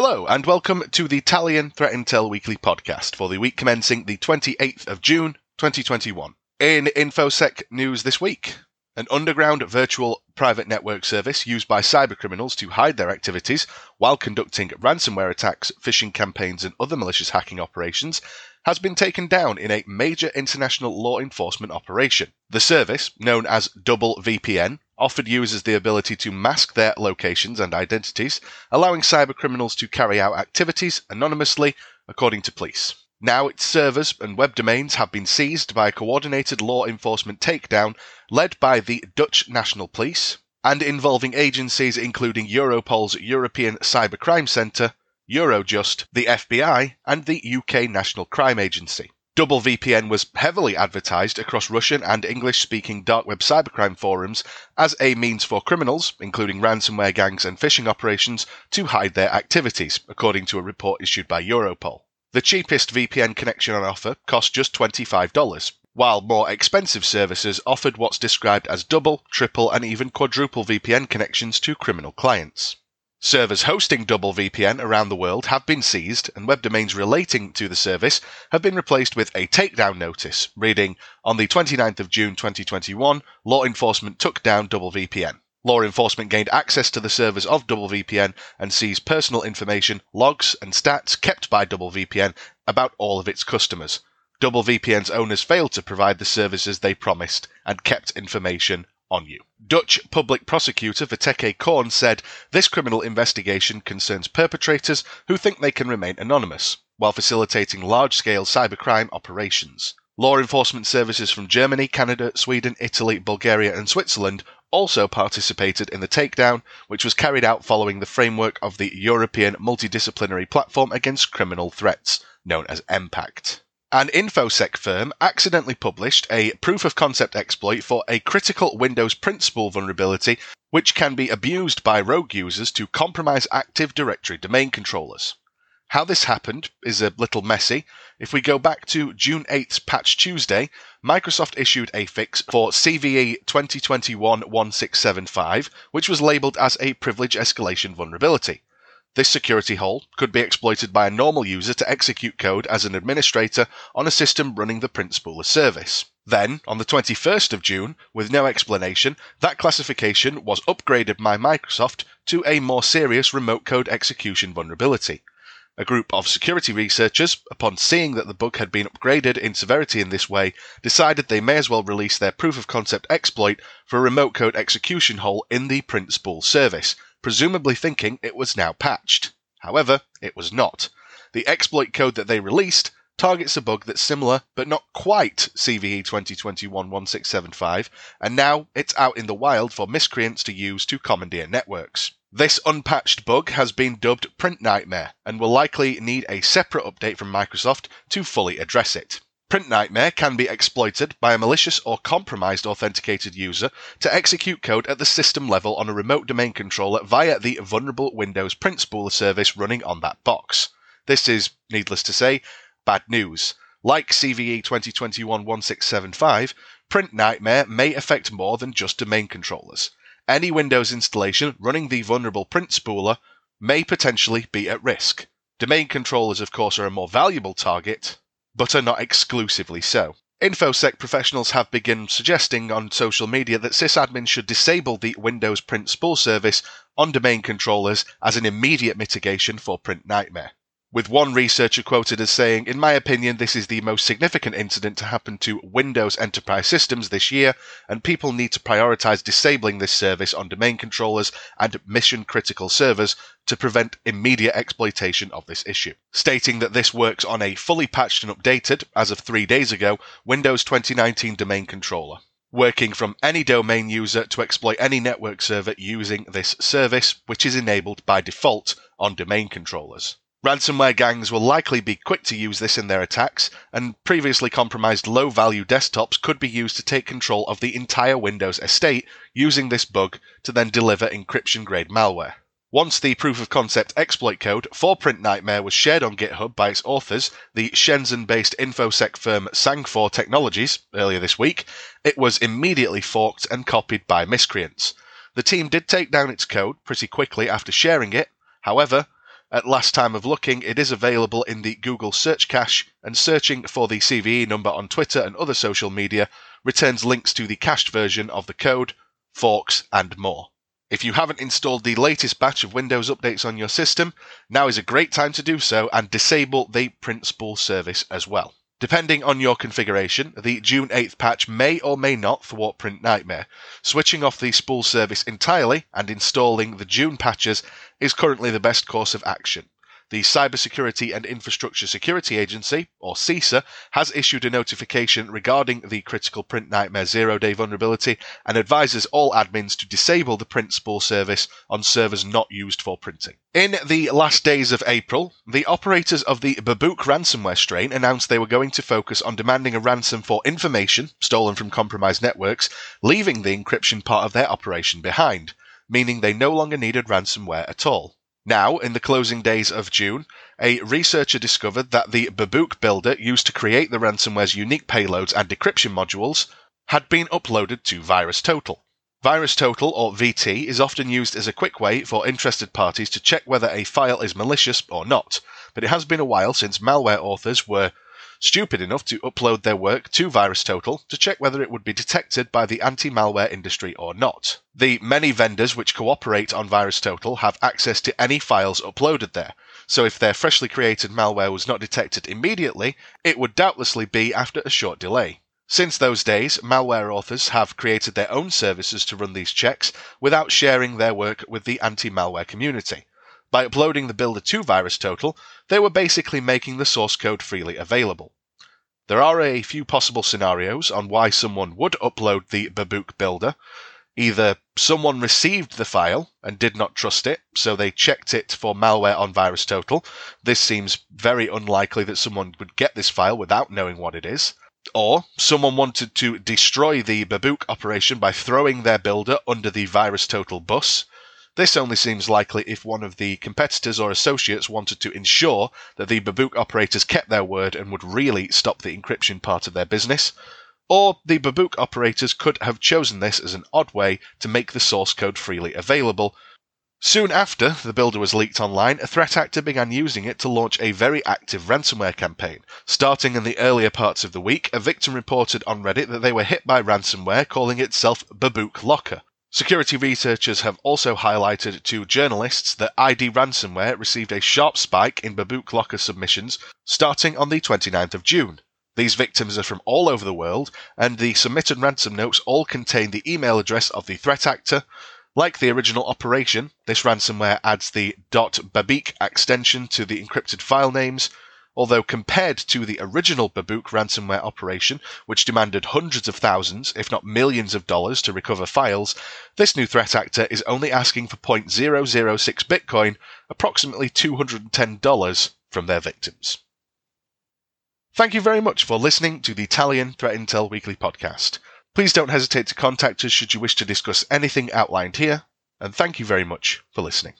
Hello, and welcome to the Talion Threat Intel Weekly podcast for the week commencing the 28th of June 2021. In InfoSec news this week, an underground virtual private network service used by cybercriminals to hide their activities while conducting ransomware attacks, phishing campaigns, and other malicious hacking operations has been taken down in a major international law enforcement operation. The service, known as Double VPN, offered users the ability to mask their locations and identities, allowing cybercriminals to carry out activities anonymously, according to police. Now its servers and web domains have been seized by a coordinated law enforcement takedown led by the Dutch National Police and involving agencies including Europol's European Cybercrime Centre, Eurojust, the FBI, and the UK National Crime Agency. Double VPN was heavily advertised across Russian and English speaking dark web cybercrime forums as a means for criminals, including ransomware gangs and phishing operations, to hide their activities, according to a report issued by Europol. The cheapest VPN connection on offer cost just $25, while more expensive services offered what's described as double, triple, and even quadruple VPN connections to criminal clients. Servers hosting double VPN around the world have been seized, and web domains relating to the service have been replaced with a takedown notice reading On the 29th of June 2021, law enforcement took down double VPN. Law enforcement gained access to the servers of Double VPN and seized personal information, logs, and stats kept by Double VPN about all of its customers. Double VPN's owners failed to provide the services they promised and kept information on you. Dutch public prosecutor Wieteke Koorn said this criminal investigation concerns perpetrators who think they can remain anonymous, while facilitating large scale cybercrime operations. Law enforcement services from Germany, Canada, Sweden, Italy, Bulgaria, and Switzerland also participated in the takedown, which was carried out following the framework of the European Multidisciplinary Platform Against Criminal Threats, known as EMPACT. An InfoSec firm accidentally published a proof of concept exploit for a critical Windows print spooler vulnerability which can be abused by rogue users to compromise Active Directory domain controllers. How this happened is a little messy. If we go back to June 8th, Patch Tuesday, Microsoft issued a fix for CVE 2021 1675, which was labeled as a privilege escalation vulnerability. This security hole could be exploited by a normal user to execute code as an administrator on a system running the print spooler service. Then, on the 21st of June, with no explanation, that classification was upgraded by Microsoft to a more serious remote code execution vulnerability. A group of security researchers, upon seeing that the bug had been upgraded in severity in this way, decided they may as well release their proof of concept exploit for a remote code execution hole in the print spool service, presumably thinking it was now patched. However, it was not. The exploit code that they released targets a bug that's similar but not quite CVE 2021-1675, and now it's out in the wild for miscreants to use to commandeer networks. This unpatched bug has been dubbed Print Nightmare and will likely need a separate update from Microsoft to fully address it. Print Nightmare can be exploited by a malicious or compromised authenticated user to execute code at the system level on a remote domain controller via the vulnerable Windows print spooler service running on that box. This is, needless to say, bad news. Like CVE 2021 1675, Print Nightmare may affect more than just domain controllers. Any Windows installation running the vulnerable print spooler may potentially be at risk. Domain controllers, of course, are a more valuable target, but are not exclusively so. InfoSec professionals have begun suggesting on social media that sysadmins should disable the Windows Print Spool service on domain controllers as an immediate mitigation for Print Nightmare with one researcher quoted as saying, In my opinion, this is the most significant incident to happen to Windows enterprise systems this year, and people need to prioritize disabling this service on domain controllers and mission critical servers to prevent immediate exploitation of this issue. Stating that this works on a fully patched and updated, as of three days ago, Windows 2019 domain controller working from any domain user to exploit any network server using this service, which is enabled by default on domain controllers. Ransomware gangs will likely be quick to use this in their attacks, and previously compromised low value desktops could be used to take control of the entire Windows estate using this bug to then deliver encryption grade malware. Once the proof of concept exploit code for Print Nightmare was shared on GitHub by its authors, the Shenzhen based InfoSec firm Sangfor Technologies, earlier this week, it was immediately forked and copied by miscreants. The team did take down its code pretty quickly after sharing it, however, At last time of looking, it is available in the Google search cache, and searching for the CVE number on Twitter and other social media returns links to the cached version of the code, forks, and more. If you haven't installed the latest batch of Windows updates on your system, now is a great time to do so and disable the print spool service as well. Depending on your configuration, the June 8th patch may or may not thwart Print Nightmare. Switching off the spool service entirely and installing the June patches is currently the best course of action. The Cybersecurity and Infrastructure Security Agency, or CISA, has issued a notification regarding the critical Print Nightmare zero day vulnerability and advises all admins to disable the print spool service on servers not used for printing. In the last days of April, the operators of the Babuk ransomware strain announced they were going to focus on demanding a ransom for information stolen from compromised networks, leaving the encryption part of their operation behind, meaning they no longer needed ransomware at all. Now, in the closing days of June, a researcher discovered that the Babuk builder used to create the ransomware's unique payloads and decryption modules had been uploaded to VirusTotal. VirusTotal, or VT, is often used as a quick way for interested parties to check whether a file is malicious or not, but it has been a while since malware authors were stupid enough to upload their work to VirusTotal to check whether it would be detected by the anti-malware industry or not. The many vendors which cooperate on VirusTotal have access to any files uploaded there, so if their freshly created malware was not detected immediately, it would doubtlessly be after a short delay. Since those days, malware authors have created their own services to run these checks without sharing their work with the anti-malware community. By uploading the builder to VirusTotal, they were basically making the source code freely available. There are a few possible scenarios on why someone would upload the Babuk builder. Either someone received the file and did not trust it, so they checked it for malware on VirusTotal. This seems very unlikely that someone would get this file without knowing what it is. Or someone wanted to destroy the Babuk operation by throwing their builder under the VirusTotal bus. This only seems likely if one of the competitors or associates wanted to ensure that the Babuk operators kept their word and would really stop the encryption part of their business. Or the Babuk operators could have chosen this as an odd way to make the source code freely available. Soon after the builder was leaked online, a threat actor began using it to launch a very active ransomware campaign. Starting in the earlier parts of the week, a victim reported on Reddit that they were hit by ransomware calling itself Babuk Locker. Security researchers have also highlighted to journalists that ID ransomware received a sharp spike in Babuk Locker submissions starting on the 29th of June. These victims are from all over the world, and the submitted ransom notes all contain the email address of the threat actor. Like the original operation, this ransomware adds the .babyk extension to the encrypted file names, although compared to the original Babuk ransomware operation, which demanded hundreds of thousands, if not millions of dollars to recover files, this new threat actor is only asking for 0.006 Bitcoin, approximately $210 from their victims. Thank you very much for listening to the Talion Threat Intel Weekly Podcast. Please don't hesitate to contact us should you wish to discuss anything outlined here, and thank you very much for listening.